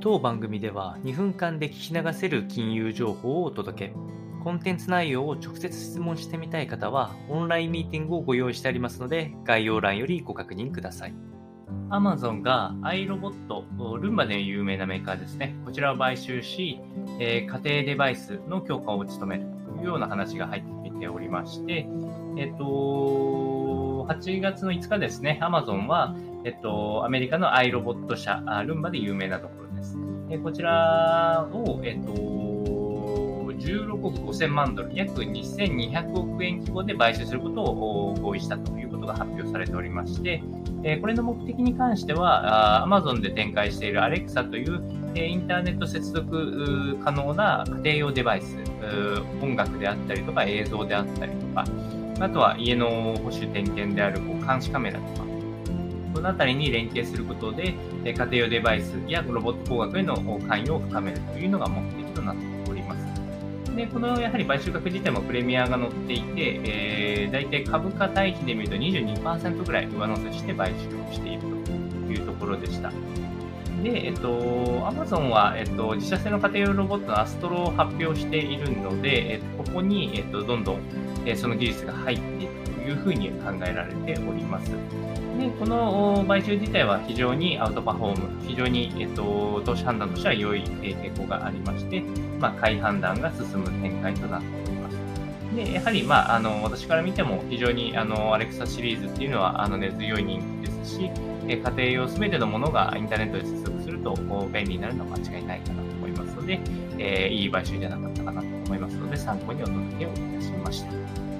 当番組では2分間で聞き流せる金融情報をお届け。コンテンツ内容を直接質問してみたい方は、オンラインミーティングをご用意してありますので、概要欄よりご確認ください。Amazon が iRobot、ルンバで有名なメーカーですね。こちらを買収し、えー、家庭デバイスの強化を務めるというような話が入ってきておりまして、えっ、と、8月の5日ですね、Amazon は、えっと、アメリカの iRobot 社、ルンバで有名なところです。えこちらを、えっと、16億5000万ドル、約2200億円規模で買収することを合意したということが発表されておりまして、これの目的に関しては、Amazon で展開している Alexa というインターネット接続可能な家庭用デバイス、音楽であったりとか映像であったりとか、あとは家の保守点検であるこう監視カメラとか、このあたりに連携することで、家庭用デバイスやロボット工学への関与を深めるというのが目的となっております。で、このやはり買収額自体もプレミアが乗っていて、えー、大体株価対比で見ると22%ぐらい上乗せして買収をしているというところでした。で、えっと、Amazon は、えっと、自社製の家庭用ロボットのアストロを発表しているので、えっと、ここに、えっと、どんどん、えその技術が入っていくいうふうに考えられております。で、この買収自体は非常にアウトパフォーム、非常に、えっと、投資判断としては良い傾向がありまして、まあ、買い判断が進む展開となっております。で、やはり、まあ、あの、私から見ても非常に、あの、アレクサシリーズっていうのは、あの、根強い人気ですし、家庭用すべてのものがインターネットで接続すると便利になるのは間違いないかなと思いますので、えー、いい買収じゃなかったかなと思いますので、参考にお届けをいたしました。